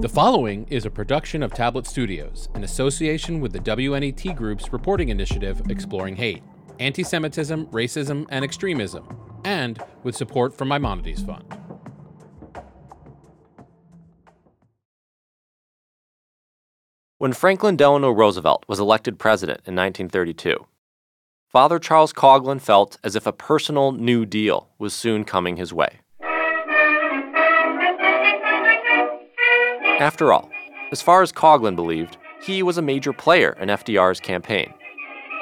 The following is a production of Tablet Studios in association with the WNET Group's reporting initiative Exploring Hate, Anti Semitism, Racism, and Extremism, and with support from Maimonides Fund. When Franklin Delano Roosevelt was elected president in 1932, Father Charles Coughlin felt as if a personal New Deal was soon coming his way. After all, as far as Coughlin believed, he was a major player in FDR's campaign,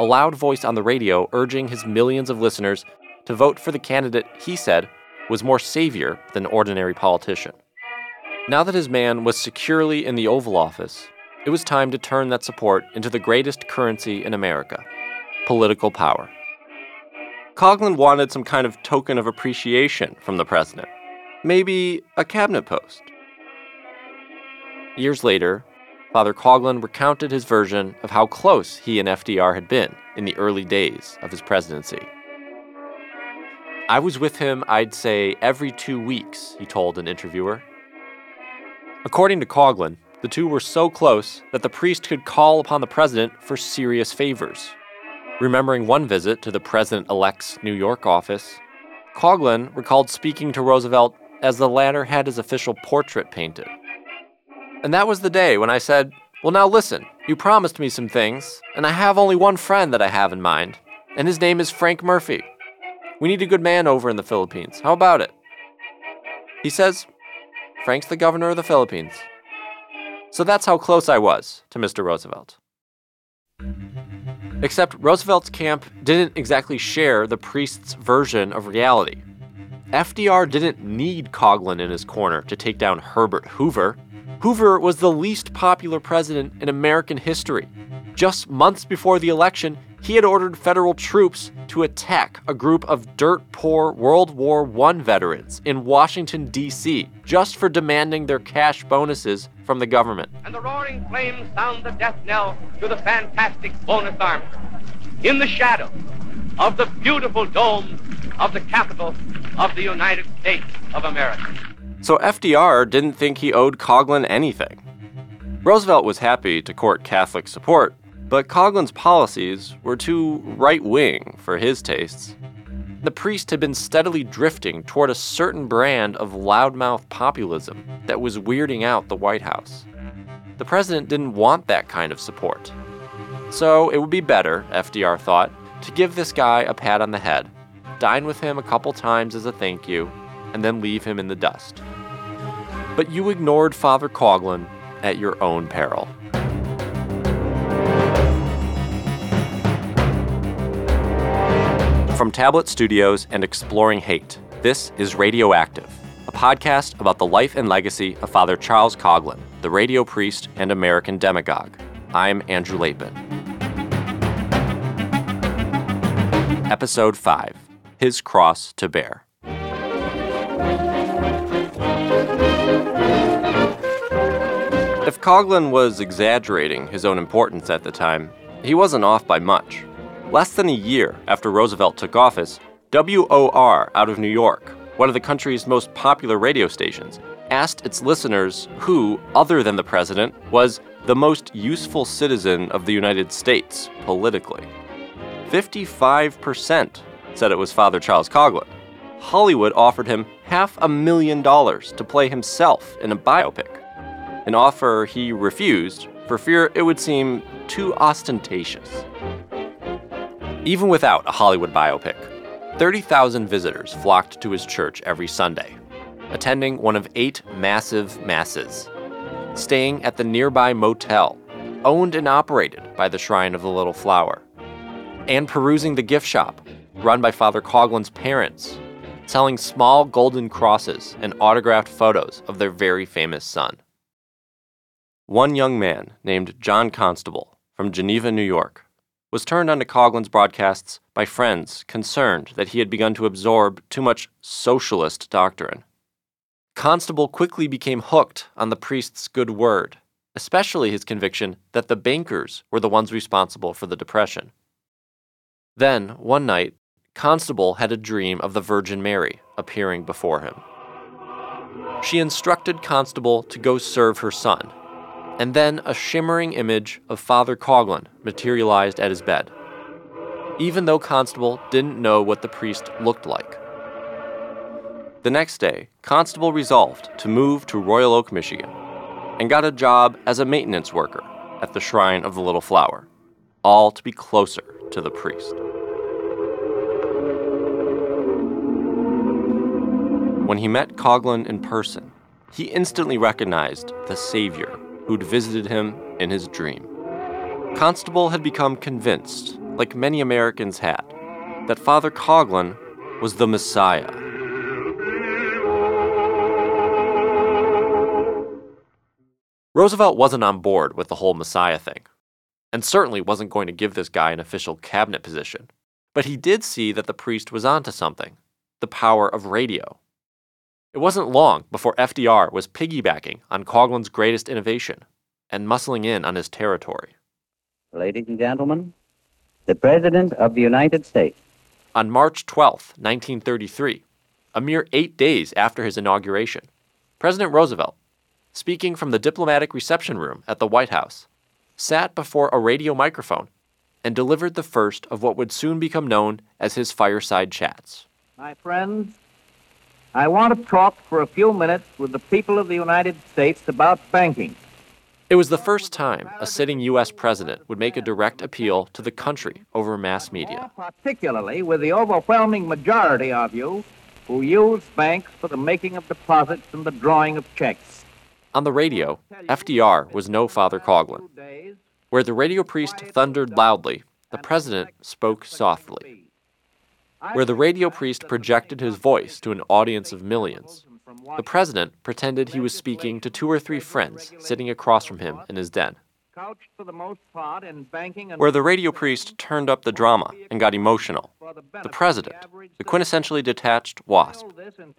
a loud voice on the radio urging his millions of listeners to vote for the candidate he said was more savior than ordinary politician. Now that his man was securely in the Oval Office, it was time to turn that support into the greatest currency in America political power. Coughlin wanted some kind of token of appreciation from the president, maybe a cabinet post. Years later, Father Coughlin recounted his version of how close he and FDR had been in the early days of his presidency. I was with him, I'd say, every two weeks, he told an interviewer. According to Coughlin, the two were so close that the priest could call upon the president for serious favors. Remembering one visit to the president elect's New York office, Coughlin recalled speaking to Roosevelt as the latter had his official portrait painted. And that was the day when I said, Well, now listen, you promised me some things, and I have only one friend that I have in mind, and his name is Frank Murphy. We need a good man over in the Philippines. How about it? He says, Frank's the governor of the Philippines. So that's how close I was to Mr. Roosevelt. Except Roosevelt's camp didn't exactly share the priest's version of reality. FDR didn't need Coughlin in his corner to take down Herbert Hoover. Hoover was the least popular president in American history. Just months before the election, he had ordered federal troops to attack a group of dirt poor World War I veterans in Washington, D.C., just for demanding their cash bonuses from the government. And the roaring flames sound the death knell to the fantastic bonus army. In the shadow of the beautiful dome of the capital of the United States of America. So FDR didn't think he owed Coughlin anything. Roosevelt was happy to court Catholic support, but Coughlin's policies were too right wing for his tastes. The priest had been steadily drifting toward a certain brand of loudmouth populism that was weirding out the White House. The president didn't want that kind of support. So it would be better, FDR thought, to give this guy a pat on the head, dine with him a couple times as a thank you, and then leave him in the dust. But you ignored Father Coughlin at your own peril. From Tablet Studios and Exploring Hate, this is Radioactive, a podcast about the life and legacy of Father Charles Coughlin, the radio priest and American demagogue. I'm Andrew Lapin. Episode 5 His Cross to Bear. If Coughlin was exaggerating his own importance at the time, he wasn't off by much. Less than a year after Roosevelt took office, WOR out of New York, one of the country's most popular radio stations, asked its listeners who, other than the president, was the most useful citizen of the United States politically. 55% said it was Father Charles Coughlin. Hollywood offered him half a million dollars to play himself in a biopic, an offer he refused for fear it would seem too ostentatious. Even without a Hollywood biopic, 30,000 visitors flocked to his church every Sunday, attending one of eight massive masses, staying at the nearby motel, owned and operated by the Shrine of the Little Flower, and perusing the gift shop, run by Father Coughlin's parents, selling small golden crosses and autographed photos of their very famous son. One young man named John Constable from Geneva, New York, was turned onto Coughlin's broadcasts by friends concerned that he had begun to absorb too much socialist doctrine. Constable quickly became hooked on the priest's good word, especially his conviction that the bankers were the ones responsible for the Depression. Then, one night, Constable had a dream of the Virgin Mary appearing before him. She instructed Constable to go serve her son, and then a shimmering image of Father Coughlin materialized at his bed, even though Constable didn't know what the priest looked like. The next day, Constable resolved to move to Royal Oak, Michigan, and got a job as a maintenance worker at the Shrine of the Little Flower, all to be closer to the priest. When he met Coughlin in person, he instantly recognized the savior who'd visited him in his dream. Constable had become convinced, like many Americans had, that Father Coughlin was the Messiah. Roosevelt wasn't on board with the whole Messiah thing, and certainly wasn't going to give this guy an official cabinet position. But he did see that the priest was onto something the power of radio. It wasn't long before FDR was piggybacking on Coughlin's greatest innovation and muscling in on his territory. Ladies and gentlemen, the President of the United States. On March 12, 1933, a mere eight days after his inauguration, President Roosevelt, speaking from the diplomatic reception room at the White House, sat before a radio microphone and delivered the first of what would soon become known as his fireside chats. My friends, I want to talk for a few minutes with the people of the United States about banking. It was the first time a sitting U.S. president would make a direct appeal to the country over mass media. Particularly with the overwhelming majority of you who use banks for the making of deposits and the drawing of checks. On the radio, FDR was no Father Coughlin. Where the radio priest thundered loudly, the president spoke softly where the radio priest projected his voice to an audience of millions. The president pretended he was speaking to two or three friends sitting across from him in his den. Where the radio priest turned up the drama and got emotional, the president, the quintessentially detached wasp,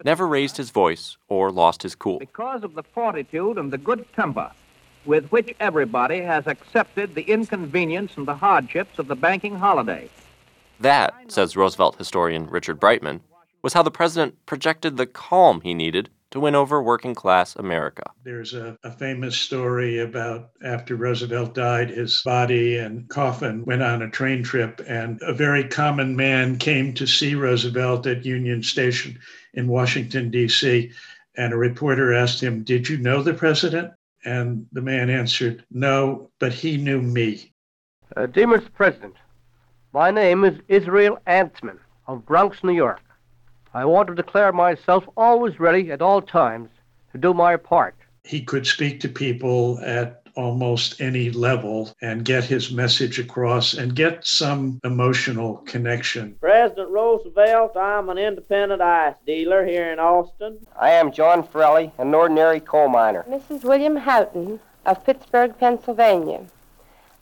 never raised his voice or lost his cool. Because of the fortitude and the good temper with which everybody has accepted the inconvenience and the hardships of the banking holiday. That, says Roosevelt historian Richard Breitman, was how the president projected the calm he needed to win over working class America. There's a, a, famous story about after Roosevelt died, his body and coffin went on a train trip, and a very common man came to see Roosevelt at Union Station in Washington, D.C. And a reporter asked him, Did you know the president? And the man answered, No, but he knew me. Uh, dear Mr. President, my name is Israel Antzman of Bronx, New York. I want to declare myself always ready at all times to do my part. He could speak to people at almost any level and get his message across and get some emotional connection. President Roosevelt, I'm an independent ice dealer here in Austin. I am John Frelly, an ordinary coal miner. Mrs. William Houghton of Pittsburgh, Pennsylvania.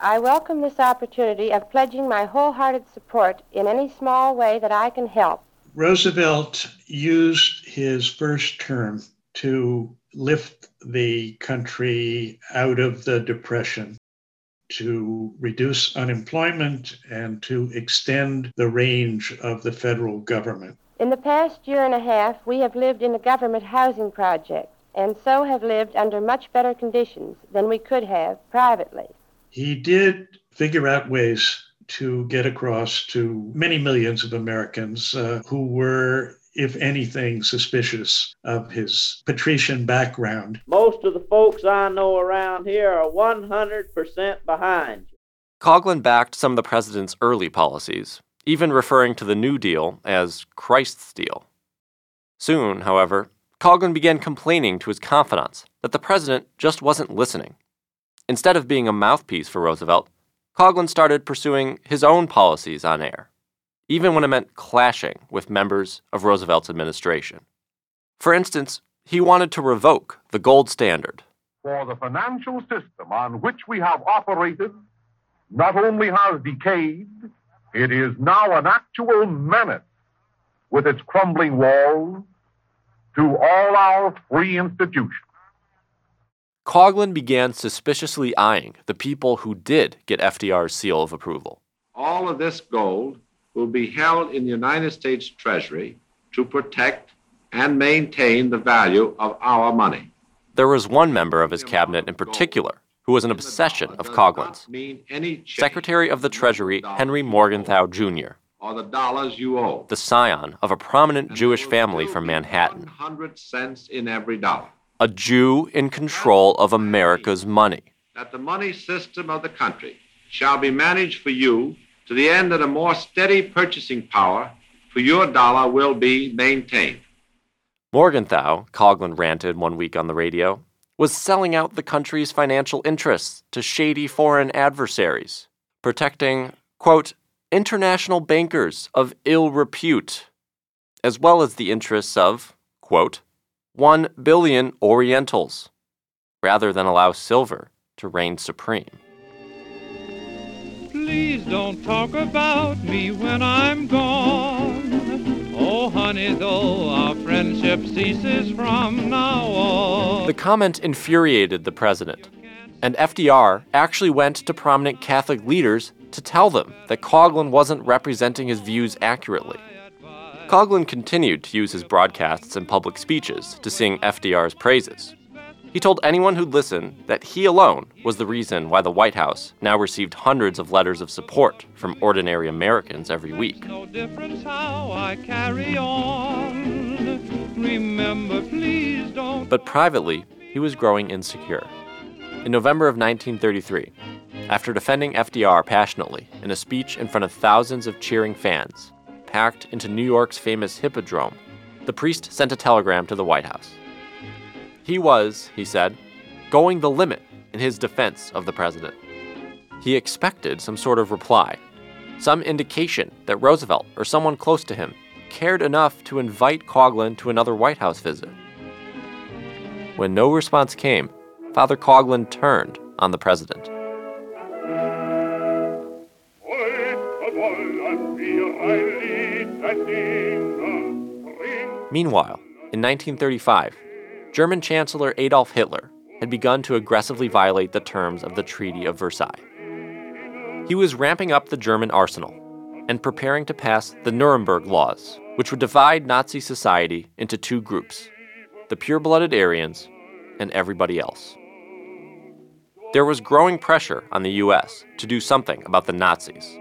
I welcome this opportunity of pledging my wholehearted support in any small way that I can help. Roosevelt used his first term to lift the country out of the Depression, to reduce unemployment, and to extend the range of the federal government. In the past year and a half, we have lived in a government housing project, and so have lived under much better conditions than we could have privately. He did figure out ways to get across to many millions of Americans uh, who were, if anything, suspicious of his patrician background. Most of the folks I know around here are 100% behind you. Coughlin backed some of the president's early policies, even referring to the New Deal as Christ's deal. Soon, however, Coughlin began complaining to his confidants that the president just wasn't listening Instead of being a mouthpiece for Roosevelt, Coughlin started pursuing his own policies on air, even when it meant clashing with members of Roosevelt's administration. For instance, he wanted to revoke the gold standard. For the financial system on which we have operated not only has decayed, it is now an actual menace with its crumbling walls to all our free institutions. Coughlin began suspiciously eyeing the people who did get FDR's seal of approval. All of this gold will be held in the United States Treasury to protect and maintain the value of our money. There was one member of his cabinet in particular who was an obsession of Coughlin's Secretary of the Treasury Henry Morgenthau Jr., or the dollars you owe. the scion of a prominent Jewish family from Manhattan, 100 cents in every dollar. A Jew in control of America's money. That the money system of the country shall be managed for you to the end that a more steady purchasing power for your dollar will be maintained. Morgenthau, Coughlin ranted one week on the radio, was selling out the country's financial interests to shady foreign adversaries, protecting, quote, international bankers of ill repute, as well as the interests of, quote, one billion Orientals, rather than allow silver to reign supreme. Please don't talk about me when I'm gone. Oh, honey, though, our friendship ceases from now on. The comment infuriated the president, and FDR actually went to prominent Catholic leaders to tell them that Coughlin wasn't representing his views accurately. Coughlin continued to use his broadcasts and public speeches to sing FDR's praises. He told anyone who'd listen that he alone was the reason why the White House now received hundreds of letters of support from ordinary Americans every week. No difference how I carry on. Remember, please don't. But privately, he was growing insecure. In November of 1933, after defending FDR passionately in a speech in front of thousands of cheering fans, packed into New York's famous Hippodrome, the priest sent a telegram to the White House. He was, he said, going the limit in his defense of the president. He expected some sort of reply, some indication that Roosevelt or someone close to him cared enough to invite Coughlin to another White House visit. When no response came, Father Coughlin turned on the president. Meanwhile, in 1935, German Chancellor Adolf Hitler had begun to aggressively violate the terms of the Treaty of Versailles. He was ramping up the German arsenal and preparing to pass the Nuremberg Laws, which would divide Nazi society into two groups the pure blooded Aryans and everybody else. There was growing pressure on the US to do something about the Nazis.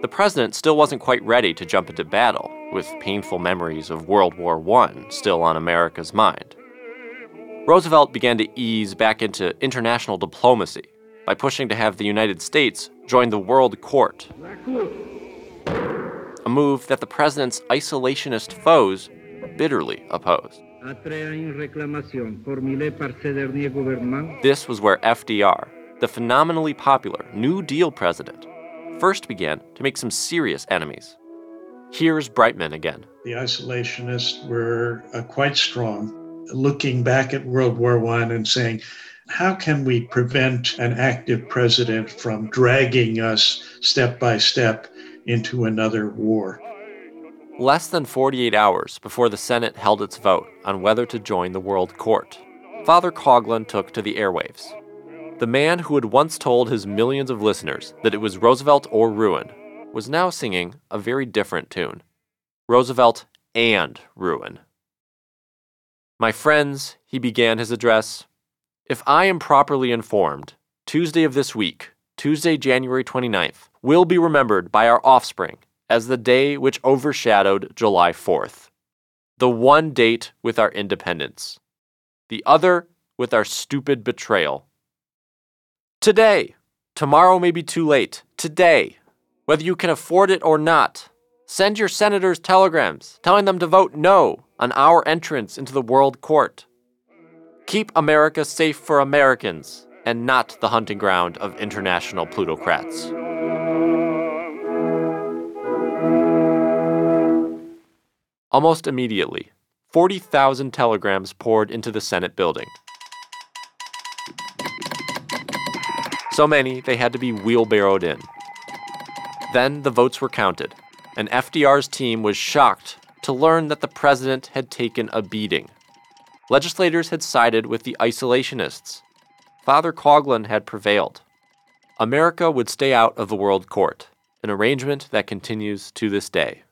The president still wasn't quite ready to jump into battle, with painful memories of World War I still on America's mind. Roosevelt began to ease back into international diplomacy by pushing to have the United States join the World Court, a move that the president's isolationist foes bitterly opposed. This was where FDR, the phenomenally popular New Deal president, first began to make some serious enemies. Here's Breitman again. The isolationists were uh, quite strong, looking back at World War I and saying, how can we prevent an active president from dragging us step by step into another war? Less than 48 hours before the Senate held its vote on whether to join the World Court, Father Coughlin took to the airwaves. The man who had once told his millions of listeners that it was Roosevelt or ruin was now singing a very different tune Roosevelt and ruin. My friends, he began his address, if I am properly informed, Tuesday of this week, Tuesday, January 29th, will be remembered by our offspring as the day which overshadowed July 4th. The one date with our independence, the other with our stupid betrayal. Today, tomorrow may be too late. Today, whether you can afford it or not, send your senators telegrams telling them to vote no on our entrance into the World Court. Keep America safe for Americans and not the hunting ground of international plutocrats. Almost immediately, 40,000 telegrams poured into the Senate building. So many, they had to be wheelbarrowed in. Then the votes were counted, and FDR's team was shocked to learn that the president had taken a beating. Legislators had sided with the isolationists. Father Coughlin had prevailed. America would stay out of the World Court, an arrangement that continues to this day.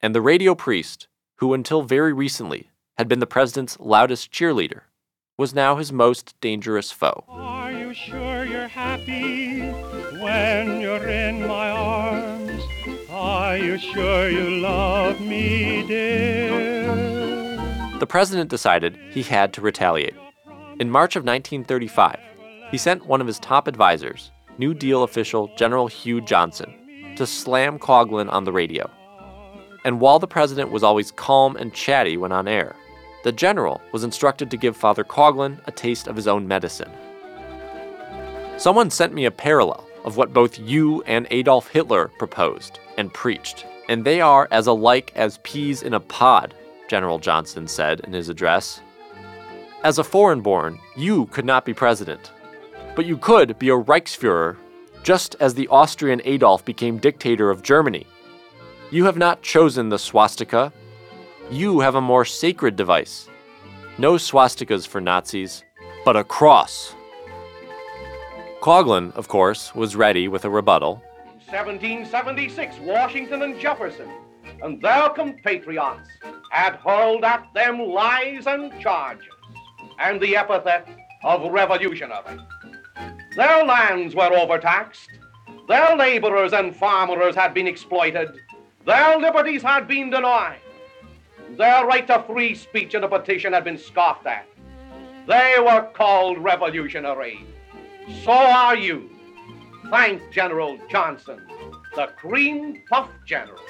And the radio priest, who until very recently had been the president's loudest cheerleader, was now his most dangerous foe. Sure you're happy when you're in my arms? Are you sure you love me, dear? The president decided he had to retaliate. In March of 1935, he sent one of his top advisors, New Deal official General Hugh Johnson, to slam Coughlin on the radio. And while the president was always calm and chatty when on air, the general was instructed to give Father Coughlin a taste of his own medicine. Someone sent me a parallel of what both you and Adolf Hitler proposed and preached, and they are as alike as peas in a pod, General Johnson said in his address. As a foreign born, you could not be president, but you could be a Reichsfuhrer, just as the Austrian Adolf became dictator of Germany. You have not chosen the swastika. You have a more sacred device. No swastikas for Nazis, but a cross. Coughlin, of course, was ready with a rebuttal. 1776, Washington and Jefferson and their compatriots had hurled at them lies and charges and the epithet of revolutionary. Their lands were overtaxed, their laborers and farmers had been exploited, their liberties had been denied, their right to free speech in a petition had been scoffed at. They were called revolutionary. So are you. Thank General Johnson, the cream puff general,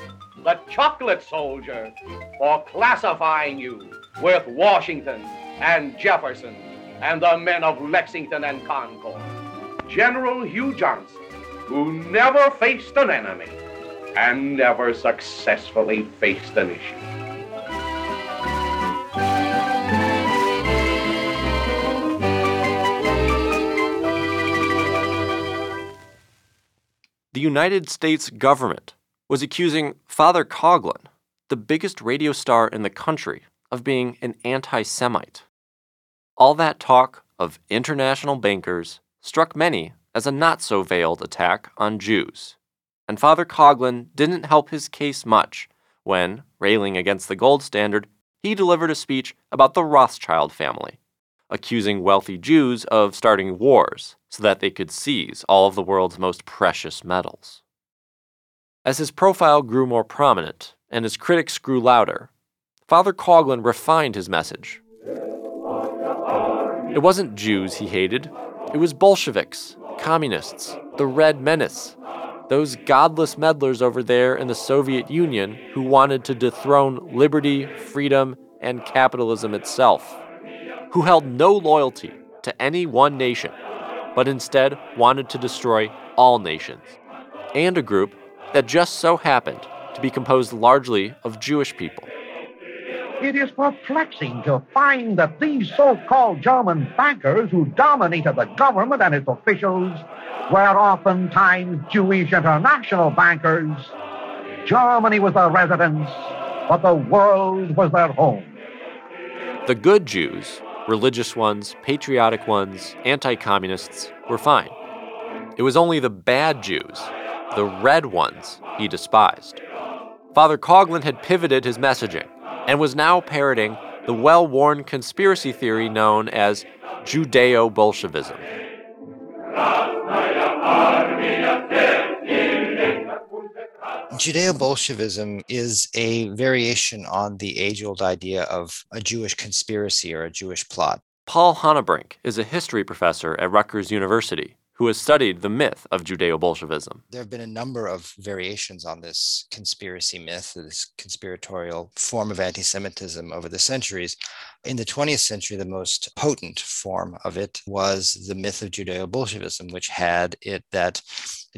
the chocolate soldier, for classifying you with Washington and Jefferson and the men of Lexington and Concord. General Hugh Johnson, who never faced an enemy and never successfully faced an issue. The United States government was accusing Father Coughlin, the biggest radio star in the country, of being an anti Semite. All that talk of international bankers struck many as a not so veiled attack on Jews, and Father Coughlin didn't help his case much when, railing against the gold standard, he delivered a speech about the Rothschild family, accusing wealthy Jews of starting wars so that they could seize all of the world's most precious metals. As his profile grew more prominent and his critics grew louder, Father Coughlin refined his message. It wasn't Jews he hated, it was Bolsheviks, communists, the Red Menace, those godless meddlers over there in the Soviet Union who wanted to dethrone liberty, freedom, and capitalism itself, who held no loyalty to any one nation, but instead wanted to destroy all nations, and a group that just so happened to be composed largely of Jewish people. It is perplexing to find that these so-called German bankers who dominated the government and its officials were oftentimes Jewish international bankers. Germany was their residence, but the world was their home. The good Jews, religious ones, patriotic ones, anti communists, were fine. It was only the bad Jews, the red ones, he despised. Father Coughlin had pivoted his messaging and was now parroting the well worn conspiracy theory known as Judeo Bolshevism. Judeo Bolshevism is a variation on the age old idea of a Jewish conspiracy or a Jewish plot. Paul Hanebrink is a history professor at Rutgers University who has studied the myth of Judeo Bolshevism. There have been a number of variations on this conspiracy myth, this conspiratorial form of anti Semitism over the centuries. In the 20th century, the most potent form of it was the myth of Judeo Bolshevism, which had it that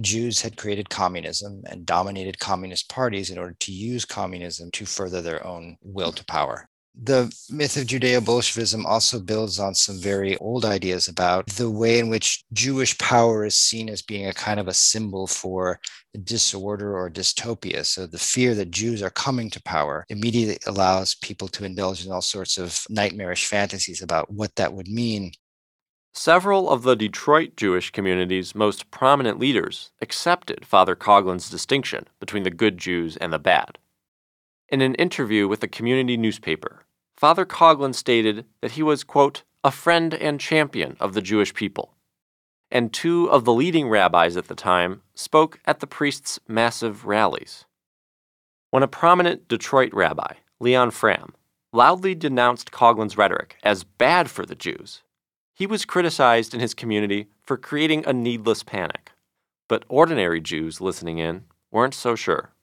Jews had created communism and dominated communist parties in order to use communism to further their own will to power. The myth of Judeo Bolshevism also builds on some very old ideas about the way in which Jewish power is seen as being a kind of a symbol for disorder or dystopia. So the fear that Jews are coming to power immediately allows people to indulge in all sorts of nightmarish fantasies about what that would mean. Several of the Detroit Jewish community's most prominent leaders accepted Father Coughlin's distinction between the good Jews and the bad. In an interview with a community newspaper, Father Coughlin stated that he was, quote, a friend and champion of the Jewish people. And two of the leading rabbis at the time spoke at the priest's massive rallies. When a prominent Detroit rabbi, Leon Fram, loudly denounced Coughlin's rhetoric as bad for the Jews, he was criticized in his community for creating a needless panic. But ordinary Jews listening in weren't so sure.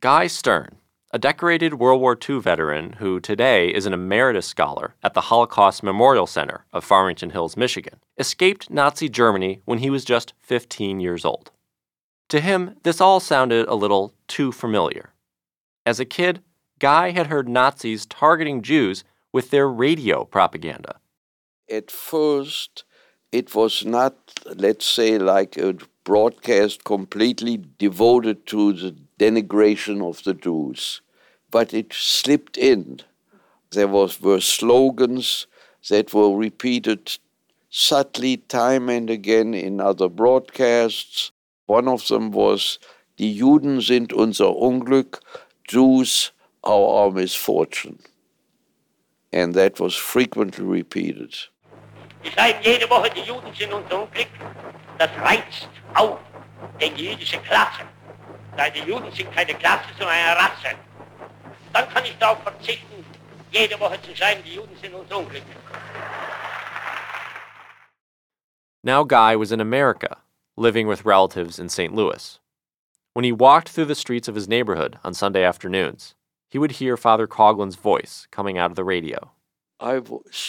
Guy Stern, a decorated World War II veteran who today is an emeritus scholar at the Holocaust Memorial Center of Farmington Hills, Michigan, escaped Nazi Germany when he was just 15 years old. To him, this all sounded a little too familiar. As a kid, Guy had heard Nazis targeting Jews with their radio propaganda. At first, it was not, let's say, like a broadcast completely devoted to the denigration of the Jews, but it slipped in. There was, were slogans that were repeated subtly time and again in other broadcasts. One of them was, Die Juden sind unser Unglück, Jews are our misfortune. And that was frequently repeated. Die schreiben jede Woche, die Juden sind unser Unglück. Das reizt auf den jüdische Klasse. Weil die Juden sind keine Klasse, sondern eine Rasse. Dann kann ich darauf verzichten, jede Woche zu schreiben, die Juden sind unser Unglück. Now Guy was in America, living with relatives in St. Louis. When he walked through the streets of his neighborhood on Sunday afternoons, he would hear Father Coughlin's voice coming out of the radio. I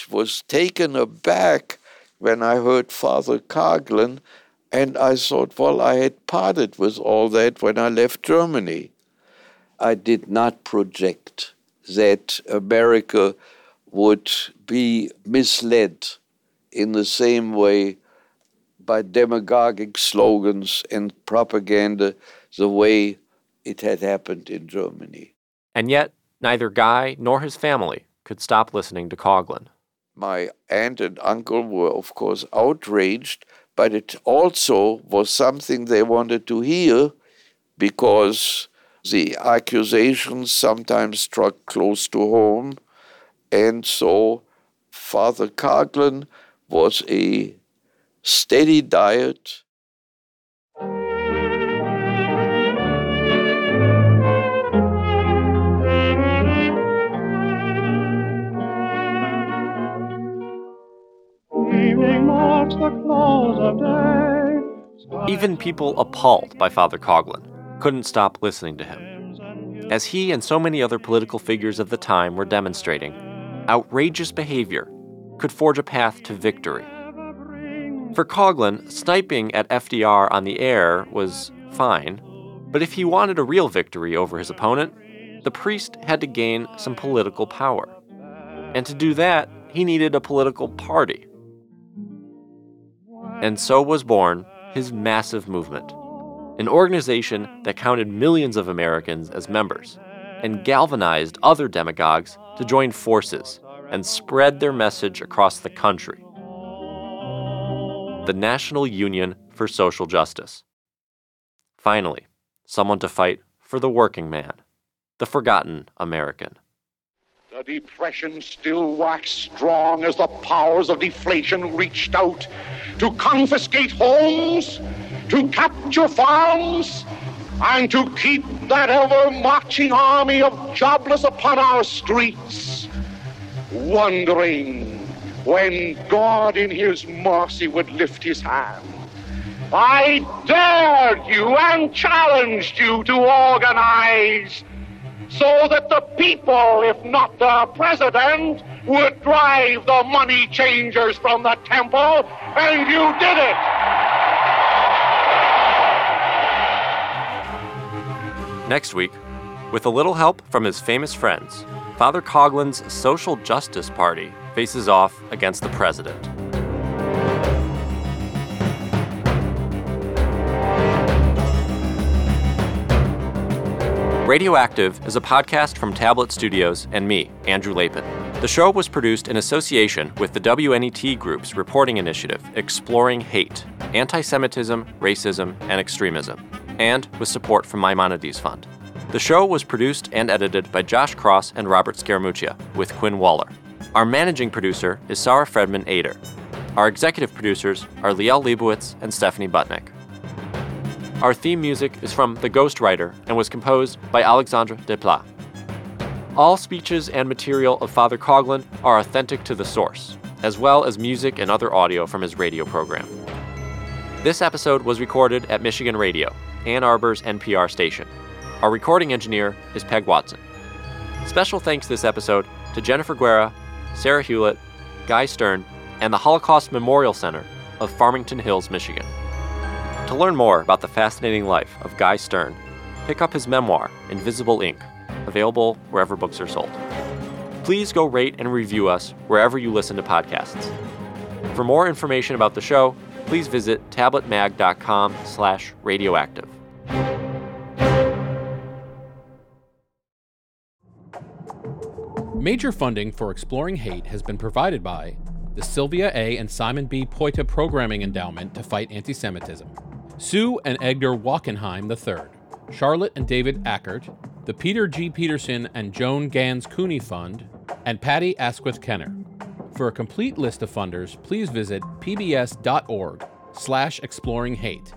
was taken aback when I heard Father Coughlin, and I thought, well, I had parted with all that when I left Germany. I did not project that America would be misled in the same way by demagogic slogans and propaganda the way it had happened in Germany. And yet, neither Guy nor his family could stop listening to Coughlin. My aunt and uncle were, of course, outraged, but it also was something they wanted to hear because the accusations sometimes struck close to home. And so Father Coughlin was a steady diet. Even people appalled by Father Coughlin couldn't stop listening to him. As he and so many other political figures of the time were demonstrating, outrageous behavior could forge a path to victory. For Coughlin, sniping at FDR on the air was fine, but if he wanted a real victory over his opponent, the priest had to gain some political power. And to do that, he needed a political party. And so was born his massive movement, an organization that counted millions of Americans as members and galvanized other demagogues to join forces and spread their message across the country. The National Union for Social Justice. Finally, someone to fight for the working man, the forgotten American. The depression still waxed strong as the powers of deflation reached out to confiscate homes, to capture farms, and to keep that ever marching army of jobless upon our streets, wondering when God in his mercy would lift his hand. I dared you and challenged you to organize so that the people, if not the president, would drive the money changers from the temple, and you did it. Next week, with a little help from his famous friends, Father Coughlin's Social Justice Party faces off against the president. Radioactive is a podcast from Tablet Studios and me, Andrew Lapin. The show was produced in association with the WNET Group's reporting initiative Exploring Hate, Anti Semitism, Racism, and Extremism, and with support from Maimonides Fund. The show was produced and edited by Josh Cross and Robert Scaramuccia, with Quinn Waller. Our managing producer is Sarah Fredman Aeder. Our executive producers are Liel Leibovitz and Stephanie Butnick. Our theme music is from The Ghost Writer and was composed by Alexandre Desplat. All speeches and material of Father Coughlin are authentic to the source, as well as music and other audio from his radio program. This episode was recorded at Michigan Radio, Ann Arbor's NPR station. Our recording engineer is Peg Watson. Special thanks this episode to Jennifer Guerra, Sarah Hewlett, Guy Stern, and the Holocaust Memorial Center of Farmington Hills, Michigan. To learn more about the fascinating life of Guy Stern, pick up his memoir, Invisible Ink, available wherever books are sold. Please go rate and review us wherever you listen to podcasts. For more information about the show, please visit tabletmag.com slash radioactive. Major funding for Exploring Hate has been provided by the Sylvia A. and Simon B. Poyta Programming Endowment to Fight Anti Semitism, Sue and Edgar Wachenheim III, Charlotte and David Ackert, the Peter G. Peterson and Joan Ganz Cooney Fund, and Patti Askwith Kenner. For a complete list of funders, please visit pbs.org slash exploring hate.